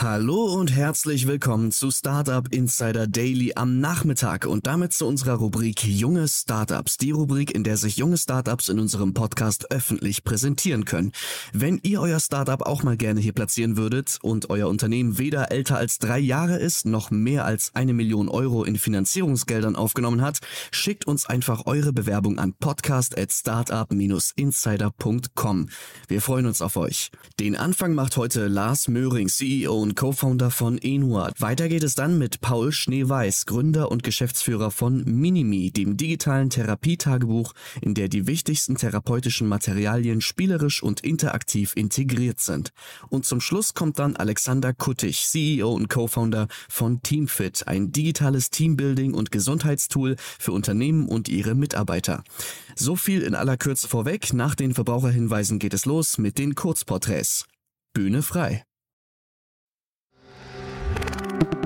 Hallo und herzlich willkommen zu Startup Insider Daily am Nachmittag und damit zu unserer Rubrik Junge Startups. Die Rubrik, in der sich junge Startups in unserem Podcast öffentlich präsentieren können. Wenn ihr euer Startup auch mal gerne hier platzieren würdet und euer Unternehmen weder älter als drei Jahre ist, noch mehr als eine Million Euro in Finanzierungsgeldern aufgenommen hat, schickt uns einfach eure Bewerbung an podcast at startup-insider.com. Wir freuen uns auf euch. Den Anfang macht heute Lars Möhring, CEO und Co-Founder von Enua. Weiter geht es dann mit Paul Schneeweiß, Gründer und Geschäftsführer von Minimi, dem digitalen Therapietagebuch, in der die wichtigsten therapeutischen Materialien spielerisch und interaktiv integriert sind. Und zum Schluss kommt dann Alexander Kuttig, CEO und Co-Founder von Teamfit, ein digitales Teambuilding und Gesundheitstool für Unternehmen und ihre Mitarbeiter. So viel in aller Kürze vorweg. Nach den Verbraucherhinweisen geht es los mit den Kurzporträts. Bühne frei.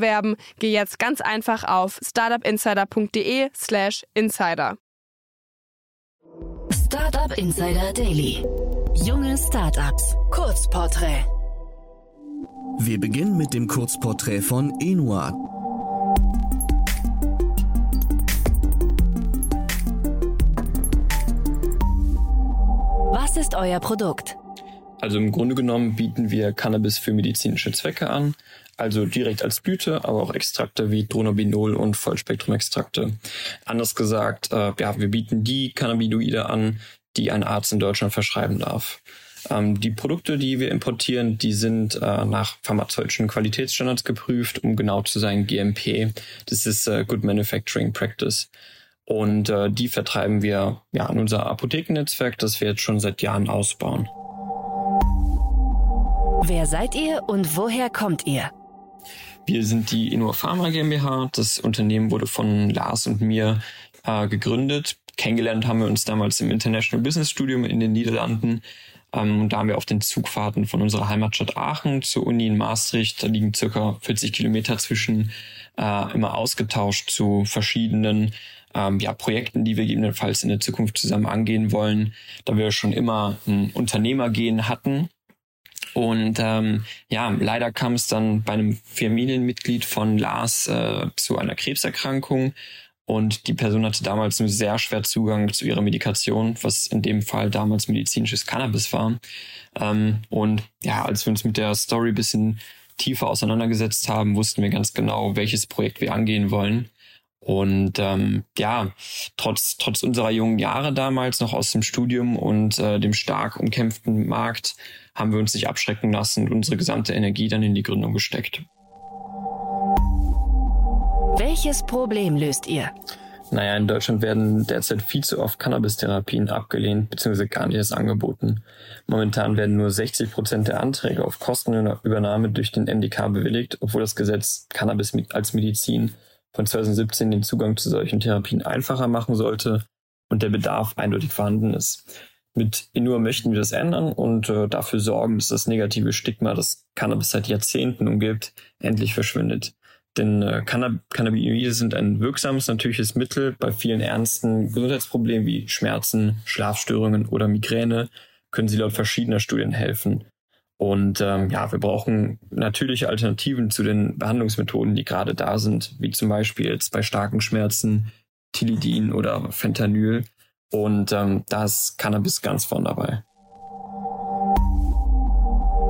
bewerben, geh jetzt ganz einfach auf startupinsider.de/slash insider. Startup Insider Daily. Junge Startups. Kurzporträt. Wir beginnen mit dem Kurzporträt von Enua. Was ist euer Produkt? Also im Grunde genommen bieten wir Cannabis für medizinische Zwecke an, also direkt als Blüte, aber auch Extrakte wie Dronabinol und Vollspektrumextrakte. Anders gesagt, äh, ja, wir bieten die Cannabinoide an, die ein Arzt in Deutschland verschreiben darf. Ähm, die Produkte, die wir importieren, die sind äh, nach pharmazeutischen Qualitätsstandards geprüft, um genau zu sein GMP. Das ist äh, Good Manufacturing Practice. Und äh, die vertreiben wir ja an unser Apothekennetzwerk, das wir jetzt schon seit Jahren ausbauen. Wer seid ihr und woher kommt ihr? Wir sind die Innova Pharma GmbH. Das Unternehmen wurde von Lars und mir äh, gegründet. Kennengelernt haben wir uns damals im International Business Studium in den Niederlanden. Ähm, und da haben wir auf den Zugfahrten von unserer Heimatstadt Aachen zur Uni in Maastricht, da liegen circa 40 Kilometer zwischen, äh, immer ausgetauscht zu verschiedenen ähm, ja, Projekten, die wir gegebenenfalls in der Zukunft zusammen angehen wollen, da wir schon immer ein Unternehmergehen hatten. Und ähm, ja, leider kam es dann bei einem Familienmitglied von Lars äh, zu einer Krebserkrankung. Und die Person hatte damals nur sehr schwer Zugang zu ihrer Medikation, was in dem Fall damals medizinisches Cannabis war. Ähm, und ja, als wir uns mit der Story bisschen tiefer auseinandergesetzt haben, wussten wir ganz genau, welches Projekt wir angehen wollen. Und ähm, ja, trotz, trotz unserer jungen Jahre damals noch aus dem Studium und äh, dem stark umkämpften Markt haben wir uns nicht abschrecken lassen und unsere gesamte Energie dann in die Gründung gesteckt. Welches Problem löst ihr? Naja, in Deutschland werden derzeit viel zu oft Cannabis-Therapien abgelehnt bzw. gar nicht erst angeboten. Momentan werden nur 60 Prozent der Anträge auf Kostenübernahme durch den MDK bewilligt, obwohl das Gesetz Cannabis als Medizin von 2017 den Zugang zu solchen Therapien einfacher machen sollte und der Bedarf eindeutig vorhanden ist. Mit Inur möchten wir das ändern und äh, dafür sorgen, dass das negative Stigma, das Cannabis seit Jahrzehnten umgibt, endlich verschwindet. Denn äh, Cannab Cannabinoide sind ein wirksames natürliches Mittel bei vielen ernsten Gesundheitsproblemen wie Schmerzen, Schlafstörungen oder Migräne können sie laut verschiedener Studien helfen. Und ähm, ja, wir brauchen natürliche Alternativen zu den Behandlungsmethoden, die gerade da sind, wie zum Beispiel jetzt bei starken Schmerzen Tilidin oder Fentanyl. Und ähm, da ist Cannabis ganz vorn dabei.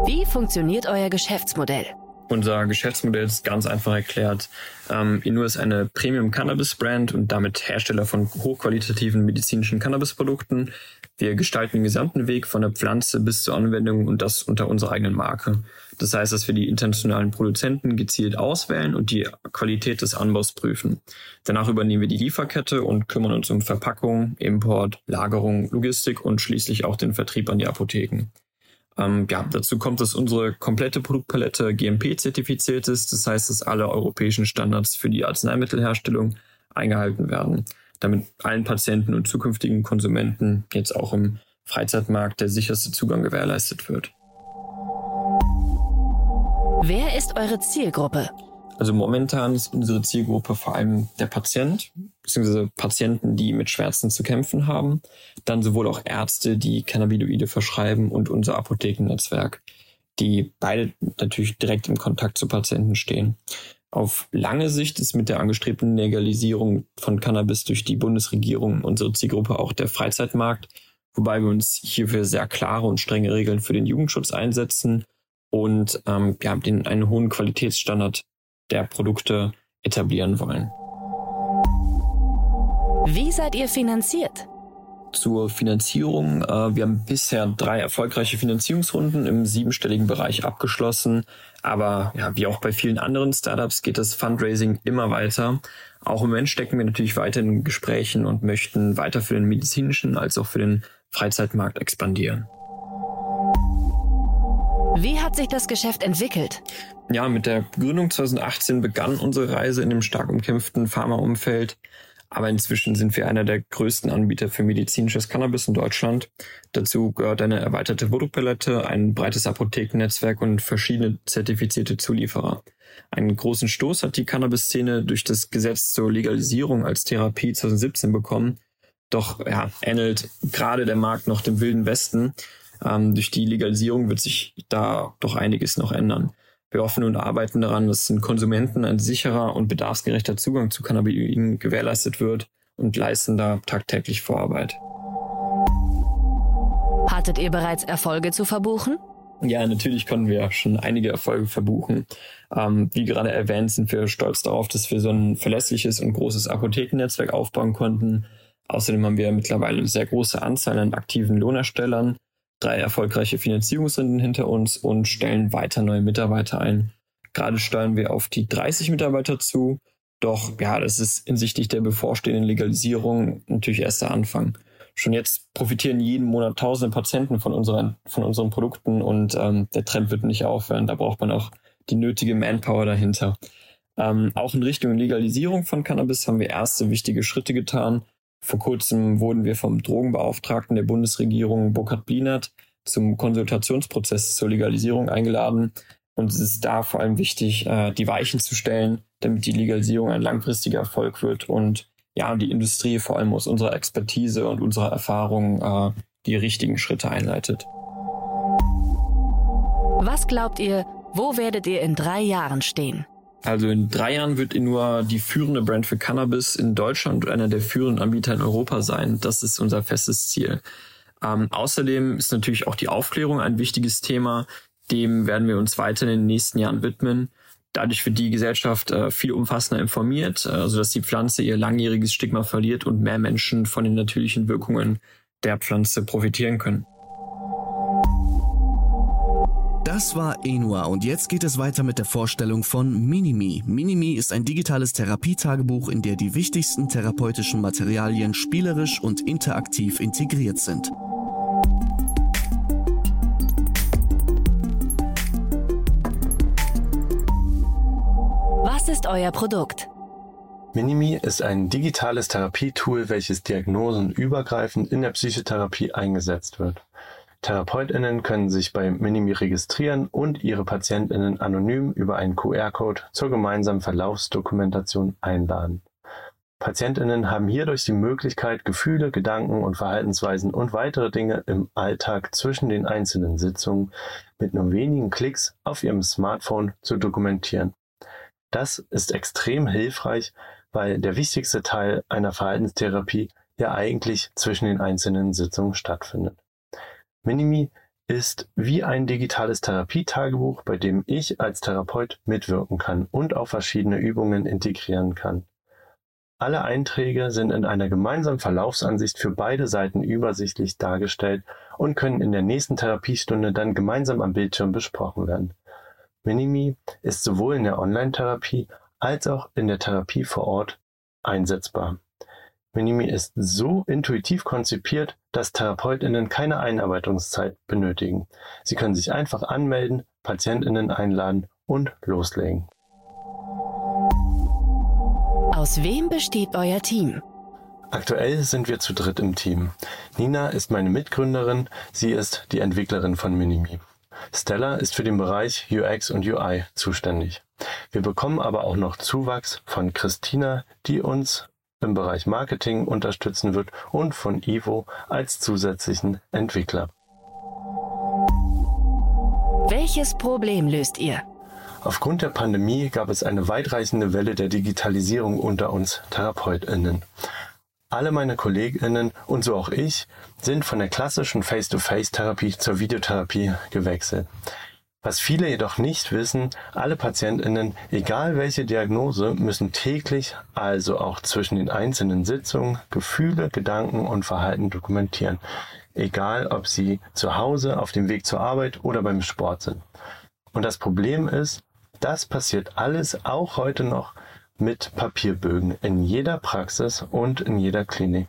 Wie funktioniert euer Geschäftsmodell? Unser Geschäftsmodell ist ganz einfach erklärt. Ähm, Inur ist eine Premium Cannabis Brand und damit Hersteller von hochqualitativen medizinischen Cannabisprodukten. Wir gestalten den gesamten Weg von der Pflanze bis zur Anwendung und das unter unserer eigenen Marke. Das heißt, dass wir die internationalen Produzenten gezielt auswählen und die Qualität des Anbaus prüfen. Danach übernehmen wir die Lieferkette und kümmern uns um Verpackung, Import, Lagerung, Logistik und schließlich auch den Vertrieb an die Apotheken. Ähm, ja, dazu kommt, dass unsere komplette Produktpalette GMP-zertifiziert ist. Das heißt, dass alle europäischen Standards für die Arzneimittelherstellung eingehalten werden, damit allen Patienten und zukünftigen Konsumenten jetzt auch im Freizeitmarkt der sicherste Zugang gewährleistet wird. Wer ist eure Zielgruppe? Also momentan ist unsere Zielgruppe vor allem der Patient, beziehungsweise Patienten, die mit Schmerzen zu kämpfen haben. Dann sowohl auch Ärzte, die Cannabinoide verschreiben und unser Apothekennetzwerk, die beide natürlich direkt im Kontakt zu Patienten stehen. Auf lange Sicht ist mit der angestrebten Legalisierung von Cannabis durch die Bundesregierung unsere Zielgruppe auch der Freizeitmarkt, wobei wir uns hierfür sehr klare und strenge Regeln für den Jugendschutz einsetzen und ähm, ja, den, einen hohen Qualitätsstandard der Produkte etablieren wollen. Wie seid ihr finanziert? Zur Finanzierung. Äh, wir haben bisher drei erfolgreiche Finanzierungsrunden im siebenstelligen Bereich abgeschlossen. Aber ja, wie auch bei vielen anderen Startups geht das Fundraising immer weiter. Auch im Moment stecken wir natürlich weiter in Gesprächen und möchten weiter für den medizinischen als auch für den Freizeitmarkt expandieren. Wie hat sich das Geschäft entwickelt? Ja, mit der Gründung 2018 begann unsere Reise in dem stark umkämpften Pharmaumfeld. Aber inzwischen sind wir einer der größten Anbieter für medizinisches Cannabis in Deutschland. Dazu gehört eine erweiterte Produktpalette, ein breites Apothekennetzwerk und verschiedene zertifizierte Zulieferer. Einen großen Stoß hat die Cannabis-Szene durch das Gesetz zur Legalisierung als Therapie 2017 bekommen. Doch ja, ähnelt gerade der Markt noch dem Wilden Westen. Ähm, durch die Legalisierung wird sich da doch einiges noch ändern. Wir hoffen und arbeiten daran, dass den Konsumenten ein sicherer und bedarfsgerechter Zugang zu Cannabinoiden gewährleistet wird und leisten da tagtäglich Vorarbeit. Hattet ihr bereits Erfolge zu verbuchen? Ja, natürlich konnten wir schon einige Erfolge verbuchen. Ähm, wie gerade erwähnt, sind wir stolz darauf, dass wir so ein verlässliches und großes Apothekennetzwerk aufbauen konnten. Außerdem haben wir mittlerweile eine sehr große Anzahl an aktiven Lohnerstellern drei erfolgreiche Finanzierungsrunden hinter uns und stellen weiter neue Mitarbeiter ein. Gerade steuern wir auf die 30 Mitarbeiter zu. Doch ja, das ist hinsichtlich der bevorstehenden Legalisierung natürlich erst der Anfang. Schon jetzt profitieren jeden Monat tausende Patienten von unseren, von unseren Produkten und ähm, der Trend wird nicht aufhören. Da braucht man auch die nötige Manpower dahinter. Ähm, auch in Richtung Legalisierung von Cannabis haben wir erste wichtige Schritte getan. Vor kurzem wurden wir vom Drogenbeauftragten der Bundesregierung Burkhard Blinert zum Konsultationsprozess zur Legalisierung eingeladen. Und es ist da vor allem wichtig, äh, die Weichen zu stellen, damit die Legalisierung ein langfristiger Erfolg wird und ja, die Industrie vor allem aus unserer Expertise und unserer Erfahrung äh, die richtigen Schritte einleitet. Was glaubt ihr, wo werdet ihr in drei Jahren stehen? Also in drei Jahren wird Inua die führende Brand für Cannabis in Deutschland und einer der führenden Anbieter in Europa sein. Das ist unser festes Ziel. Ähm, außerdem ist natürlich auch die Aufklärung ein wichtiges Thema. Dem werden wir uns weiter in den nächsten Jahren widmen. Dadurch wird die Gesellschaft äh, viel umfassender informiert, äh, sodass die Pflanze ihr langjähriges Stigma verliert und mehr Menschen von den natürlichen Wirkungen der Pflanze profitieren können. Das war Enua und jetzt geht es weiter mit der Vorstellung von Minimi. Minimi ist ein digitales Therapietagebuch, in der die wichtigsten therapeutischen Materialien spielerisch und interaktiv integriert sind. Was ist euer Produkt? Minimi ist ein digitales Therapietool, welches diagnosenübergreifend in der Psychotherapie eingesetzt wird. TherapeutInnen können sich bei Minimi registrieren und ihre PatientInnen anonym über einen QR-Code zur gemeinsamen Verlaufsdokumentation einladen. PatientInnen haben hierdurch die Möglichkeit, Gefühle, Gedanken und Verhaltensweisen und weitere Dinge im Alltag zwischen den einzelnen Sitzungen mit nur wenigen Klicks auf ihrem Smartphone zu dokumentieren. Das ist extrem hilfreich, weil der wichtigste Teil einer Verhaltenstherapie ja eigentlich zwischen den einzelnen Sitzungen stattfindet. Minimi ist wie ein digitales Therapietagebuch, bei dem ich als Therapeut mitwirken kann und auch verschiedene Übungen integrieren kann. Alle Einträge sind in einer gemeinsamen Verlaufsansicht für beide Seiten übersichtlich dargestellt und können in der nächsten Therapiestunde dann gemeinsam am Bildschirm besprochen werden. Minimi ist sowohl in der Online-Therapie als auch in der Therapie vor Ort einsetzbar. Minimi ist so intuitiv konzipiert, dass TherapeutInnen keine Einarbeitungszeit benötigen. Sie können sich einfach anmelden, PatientInnen einladen und loslegen. Aus wem besteht euer Team? Aktuell sind wir zu dritt im Team. Nina ist meine Mitgründerin, sie ist die Entwicklerin von Minimi. Stella ist für den Bereich UX und UI zuständig. Wir bekommen aber auch noch Zuwachs von Christina, die uns im Bereich Marketing unterstützen wird und von Ivo als zusätzlichen Entwickler. Welches Problem löst ihr? Aufgrund der Pandemie gab es eine weitreichende Welle der Digitalisierung unter uns Therapeutinnen. Alle meine Kolleginnen und so auch ich sind von der klassischen Face-to-Face-Therapie zur Videotherapie gewechselt. Was viele jedoch nicht wissen, alle Patientinnen, egal welche Diagnose, müssen täglich, also auch zwischen den einzelnen Sitzungen, Gefühle, Gedanken und Verhalten dokumentieren, egal ob sie zu Hause, auf dem Weg zur Arbeit oder beim Sport sind. Und das Problem ist, das passiert alles auch heute noch mit Papierbögen in jeder Praxis und in jeder Klinik.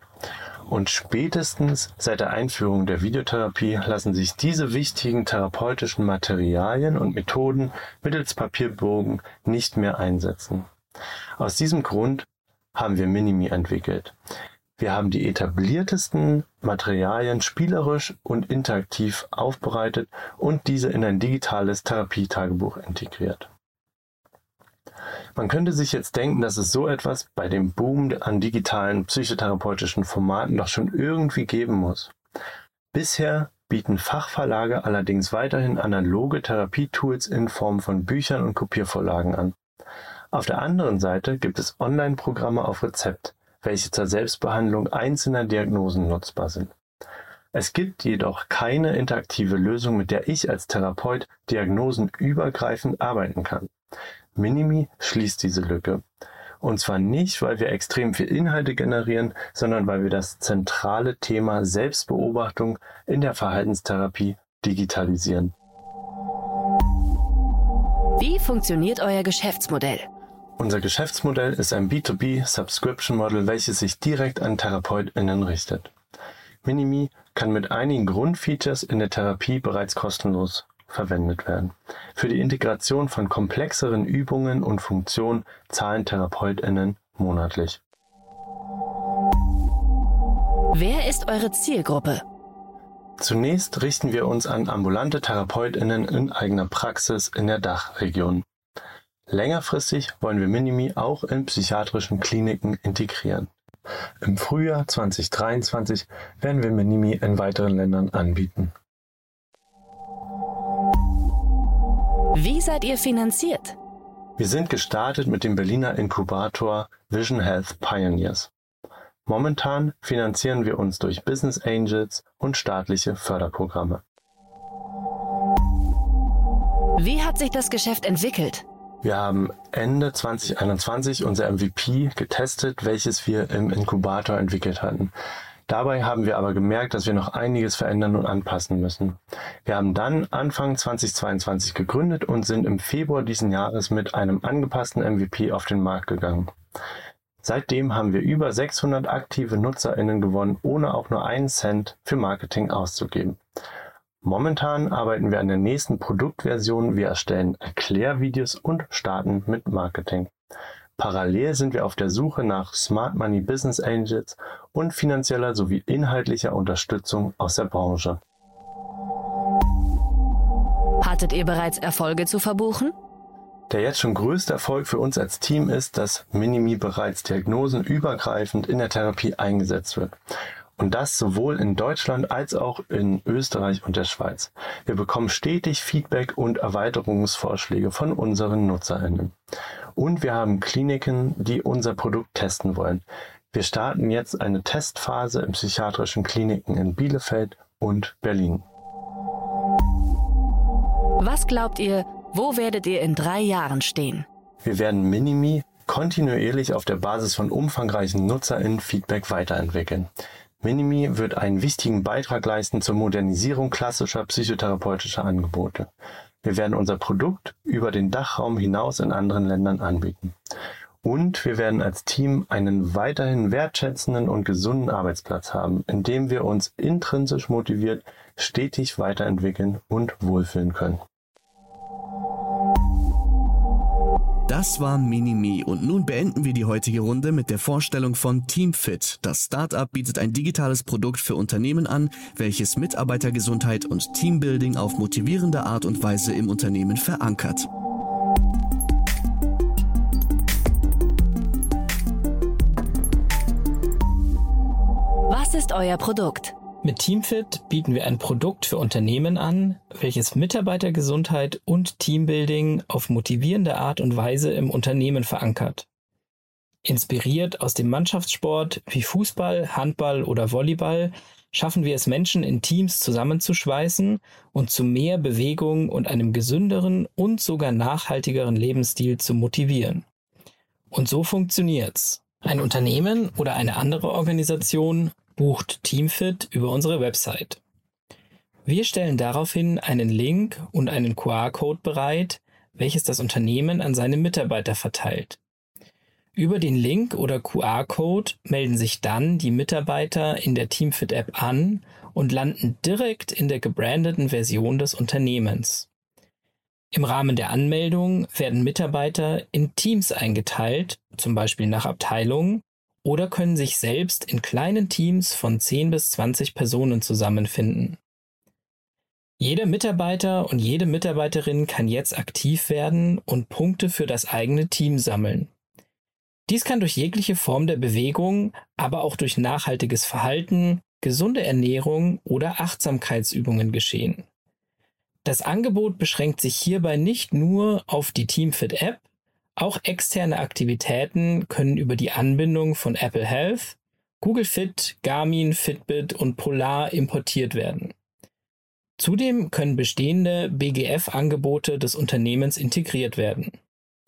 Und spätestens seit der Einführung der Videotherapie lassen sich diese wichtigen therapeutischen Materialien und Methoden mittels Papierbogen nicht mehr einsetzen. Aus diesem Grund haben wir Minimi entwickelt. Wir haben die etabliertesten Materialien spielerisch und interaktiv aufbereitet und diese in ein digitales Therapietagebuch integriert. Man könnte sich jetzt denken, dass es so etwas bei dem Boom an digitalen psychotherapeutischen Formaten doch schon irgendwie geben muss. Bisher bieten Fachverlage allerdings weiterhin analoge Therapietools in Form von Büchern und Kopiervorlagen an. Auf der anderen Seite gibt es Online-Programme auf Rezept, welche zur Selbstbehandlung einzelner Diagnosen nutzbar sind. Es gibt jedoch keine interaktive Lösung, mit der ich als Therapeut diagnosenübergreifend arbeiten kann. Minimi schließt diese Lücke. Und zwar nicht, weil wir extrem viel Inhalte generieren, sondern weil wir das zentrale Thema Selbstbeobachtung in der Verhaltenstherapie digitalisieren. Wie funktioniert euer Geschäftsmodell? Unser Geschäftsmodell ist ein B2B Subscription Model, welches sich direkt an TherapeutInnen richtet. Minimi kann mit einigen Grundfeatures in der Therapie bereits kostenlos verwendet werden. Für die Integration von komplexeren Übungen und Funktionen zahlen TherapeutInnen monatlich. Wer ist eure Zielgruppe? Zunächst richten wir uns an ambulante TherapeutInnen in eigener Praxis in der Dachregion. Längerfristig wollen wir Minimi auch in psychiatrischen Kliniken integrieren. Im Frühjahr 2023 werden wir Minimi in weiteren Ländern anbieten. Wie seid ihr finanziert? Wir sind gestartet mit dem Berliner Inkubator Vision Health Pioneers. Momentan finanzieren wir uns durch Business Angels und staatliche Förderprogramme. Wie hat sich das Geschäft entwickelt? Wir haben Ende 2021 unser MVP getestet, welches wir im Inkubator entwickelt hatten. Dabei haben wir aber gemerkt, dass wir noch einiges verändern und anpassen müssen. Wir haben dann Anfang 2022 gegründet und sind im Februar diesen Jahres mit einem angepassten MVP auf den Markt gegangen. Seitdem haben wir über 600 aktive NutzerInnen gewonnen, ohne auch nur einen Cent für Marketing auszugeben. Momentan arbeiten wir an der nächsten Produktversion. Wir erstellen Erklärvideos und starten mit Marketing. Parallel sind wir auf der Suche nach Smart Money Business Angels und finanzieller sowie inhaltlicher Unterstützung aus der Branche. Hattet ihr bereits Erfolge zu verbuchen? Der jetzt schon größte Erfolg für uns als Team ist, dass Minimi bereits diagnosenübergreifend in der Therapie eingesetzt wird. Und das sowohl in Deutschland als auch in Österreich und der Schweiz. Wir bekommen stetig Feedback und Erweiterungsvorschläge von unseren Nutzerinnen. Und wir haben Kliniken, die unser Produkt testen wollen. Wir starten jetzt eine Testphase in psychiatrischen Kliniken in Bielefeld und Berlin. Was glaubt ihr, wo werdet ihr in drei Jahren stehen? Wir werden Minimi kontinuierlich auf der Basis von umfangreichen NutzerInnen-Feedback weiterentwickeln. Minimi wird einen wichtigen Beitrag leisten zur Modernisierung klassischer psychotherapeutischer Angebote. Wir werden unser Produkt über den Dachraum hinaus in anderen Ländern anbieten. Und wir werden als Team einen weiterhin wertschätzenden und gesunden Arbeitsplatz haben, in dem wir uns intrinsisch motiviert stetig weiterentwickeln und wohlfühlen können. Das war Minimi und nun beenden wir die heutige Runde mit der Vorstellung von TeamFit. Das Startup bietet ein digitales Produkt für Unternehmen an, welches Mitarbeitergesundheit und Teambuilding auf motivierende Art und Weise im Unternehmen verankert. Was ist euer Produkt? Mit Teamfit bieten wir ein Produkt für Unternehmen an, welches Mitarbeitergesundheit und Teambuilding auf motivierende Art und Weise im Unternehmen verankert. Inspiriert aus dem Mannschaftssport wie Fußball, Handball oder Volleyball schaffen wir es Menschen in Teams zusammenzuschweißen und zu mehr Bewegung und einem gesünderen und sogar nachhaltigeren Lebensstil zu motivieren. Und so funktioniert's. Ein Unternehmen oder eine andere Organisation bucht Teamfit über unsere Website. Wir stellen daraufhin einen Link und einen QR-Code bereit, welches das Unternehmen an seine Mitarbeiter verteilt. Über den Link oder QR-Code melden sich dann die Mitarbeiter in der Teamfit-App an und landen direkt in der gebrandeten Version des Unternehmens. Im Rahmen der Anmeldung werden Mitarbeiter in Teams eingeteilt, zum Beispiel nach Abteilungen, oder können sich selbst in kleinen Teams von 10 bis 20 Personen zusammenfinden. Jeder Mitarbeiter und jede Mitarbeiterin kann jetzt aktiv werden und Punkte für das eigene Team sammeln. Dies kann durch jegliche Form der Bewegung, aber auch durch nachhaltiges Verhalten, gesunde Ernährung oder Achtsamkeitsübungen geschehen. Das Angebot beschränkt sich hierbei nicht nur auf die Teamfit-App, auch externe Aktivitäten können über die Anbindung von Apple Health, Google Fit, Garmin, Fitbit und Polar importiert werden. Zudem können bestehende BGF-Angebote des Unternehmens integriert werden.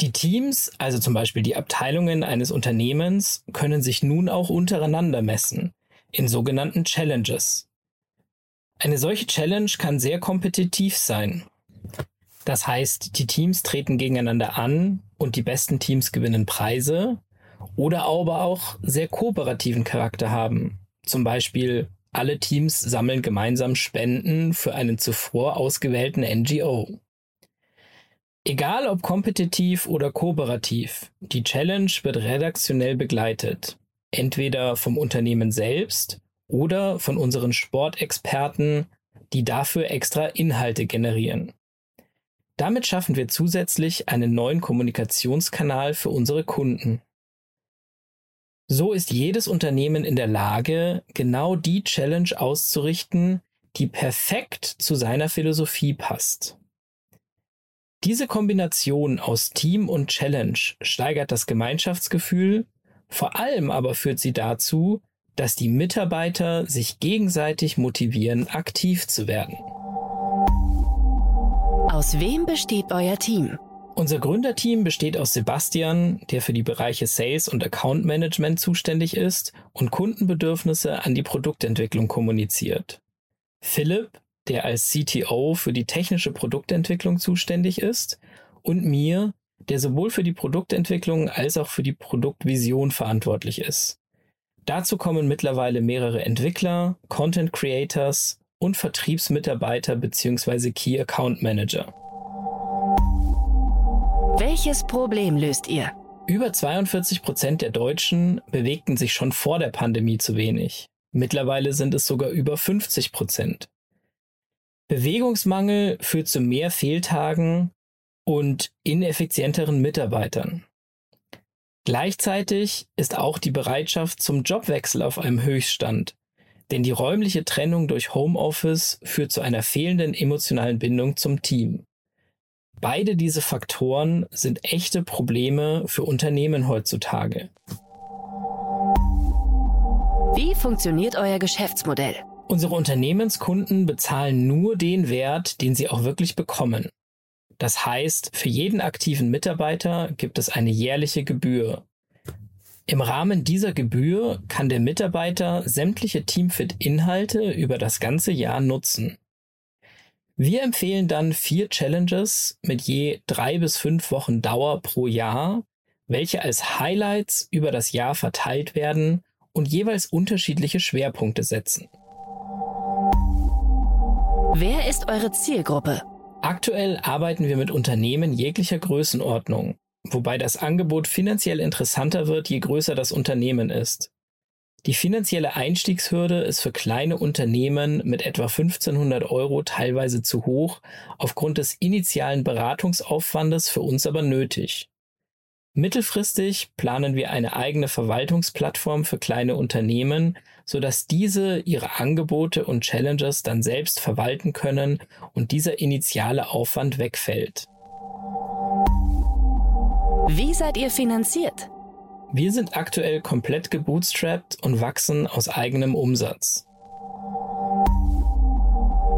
Die Teams, also zum Beispiel die Abteilungen eines Unternehmens, können sich nun auch untereinander messen, in sogenannten Challenges. Eine solche Challenge kann sehr kompetitiv sein. Das heißt, die Teams treten gegeneinander an und die besten Teams gewinnen Preise oder aber auch sehr kooperativen Charakter haben. Zum Beispiel alle Teams sammeln gemeinsam Spenden für einen zuvor ausgewählten NGO. Egal ob kompetitiv oder kooperativ, die Challenge wird redaktionell begleitet. Entweder vom Unternehmen selbst oder von unseren Sportexperten, die dafür extra Inhalte generieren. Damit schaffen wir zusätzlich einen neuen Kommunikationskanal für unsere Kunden. So ist jedes Unternehmen in der Lage, genau die Challenge auszurichten, die perfekt zu seiner Philosophie passt. Diese Kombination aus Team und Challenge steigert das Gemeinschaftsgefühl, vor allem aber führt sie dazu, dass die Mitarbeiter sich gegenseitig motivieren, aktiv zu werden. Aus wem besteht euer Team? Unser Gründerteam besteht aus Sebastian, der für die Bereiche Sales und Account Management zuständig ist und Kundenbedürfnisse an die Produktentwicklung kommuniziert. Philipp, der als CTO für die technische Produktentwicklung zuständig ist, und mir, der sowohl für die Produktentwicklung als auch für die Produktvision verantwortlich ist. Dazu kommen mittlerweile mehrere Entwickler, Content Creators und Vertriebsmitarbeiter bzw. Key Account Manager. Welches Problem löst ihr? Über 42 Prozent der Deutschen bewegten sich schon vor der Pandemie zu wenig. Mittlerweile sind es sogar über 50 Prozent. Bewegungsmangel führt zu mehr Fehltagen und ineffizienteren Mitarbeitern. Gleichzeitig ist auch die Bereitschaft zum Jobwechsel auf einem Höchststand, denn die räumliche Trennung durch Homeoffice führt zu einer fehlenden emotionalen Bindung zum Team. Beide diese Faktoren sind echte Probleme für Unternehmen heutzutage. Wie funktioniert euer Geschäftsmodell? Unsere Unternehmenskunden bezahlen nur den Wert, den sie auch wirklich bekommen. Das heißt, für jeden aktiven Mitarbeiter gibt es eine jährliche Gebühr. Im Rahmen dieser Gebühr kann der Mitarbeiter sämtliche Teamfit-Inhalte über das ganze Jahr nutzen. Wir empfehlen dann vier Challenges mit je drei bis fünf Wochen Dauer pro Jahr, welche als Highlights über das Jahr verteilt werden und jeweils unterschiedliche Schwerpunkte setzen. Wer ist eure Zielgruppe? Aktuell arbeiten wir mit Unternehmen jeglicher Größenordnung, wobei das Angebot finanziell interessanter wird, je größer das Unternehmen ist. Die finanzielle Einstiegshürde ist für kleine Unternehmen mit etwa 1500 Euro teilweise zu hoch, aufgrund des initialen Beratungsaufwandes für uns aber nötig. Mittelfristig planen wir eine eigene Verwaltungsplattform für kleine Unternehmen, sodass diese ihre Angebote und Challenges dann selbst verwalten können und dieser initiale Aufwand wegfällt. Wie seid ihr finanziert? Wir sind aktuell komplett gebootstrapped und wachsen aus eigenem Umsatz.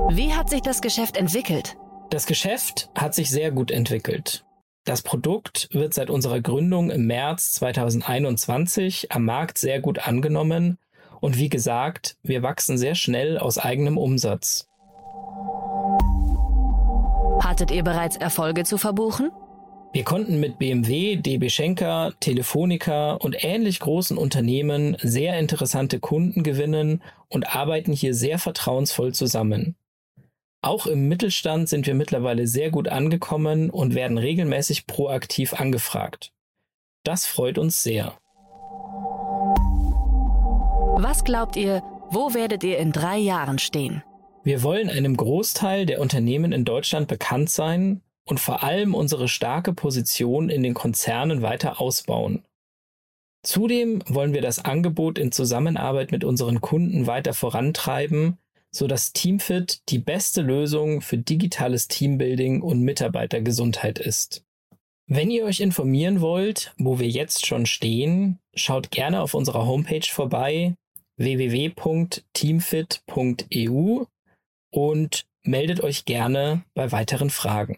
Wie hat sich das Geschäft entwickelt? Das Geschäft hat sich sehr gut entwickelt. Das Produkt wird seit unserer Gründung im März 2021 am Markt sehr gut angenommen und wie gesagt, wir wachsen sehr schnell aus eigenem Umsatz. Hattet ihr bereits Erfolge zu verbuchen? Wir konnten mit BMW, DB Schenker, Telefonica und ähnlich großen Unternehmen sehr interessante Kunden gewinnen und arbeiten hier sehr vertrauensvoll zusammen. Auch im Mittelstand sind wir mittlerweile sehr gut angekommen und werden regelmäßig proaktiv angefragt. Das freut uns sehr. Was glaubt ihr, wo werdet ihr in drei Jahren stehen? Wir wollen einem Großteil der Unternehmen in Deutschland bekannt sein und vor allem unsere starke Position in den Konzernen weiter ausbauen. Zudem wollen wir das Angebot in Zusammenarbeit mit unseren Kunden weiter vorantreiben so dass Teamfit die beste Lösung für digitales Teambuilding und Mitarbeitergesundheit ist. Wenn ihr euch informieren wollt, wo wir jetzt schon stehen, schaut gerne auf unserer Homepage vorbei www.teamfit.eu und meldet euch gerne bei weiteren Fragen.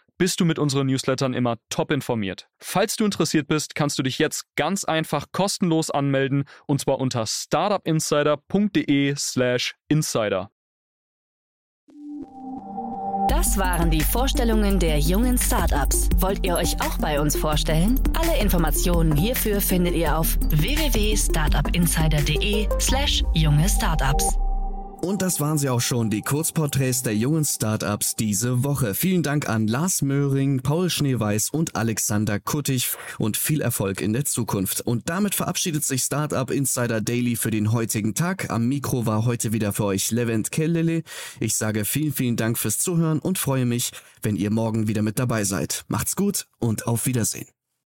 bist du mit unseren Newslettern immer top informiert. Falls du interessiert bist, kannst du dich jetzt ganz einfach kostenlos anmelden und zwar unter startupinsider.de/slash insider. Das waren die Vorstellungen der jungen Startups. Wollt ihr euch auch bei uns vorstellen? Alle Informationen hierfür findet ihr auf www.startupinsider.de/slash junge Startups. Und das waren sie auch schon, die Kurzporträts der jungen Startups diese Woche. Vielen Dank an Lars Möhring, Paul Schneeweiß und Alexander Kuttig und viel Erfolg in der Zukunft. Und damit verabschiedet sich Startup Insider Daily für den heutigen Tag. Am Mikro war heute wieder für euch Levent Kellele. Ich sage vielen, vielen Dank fürs Zuhören und freue mich, wenn ihr morgen wieder mit dabei seid. Macht's gut und auf Wiedersehen.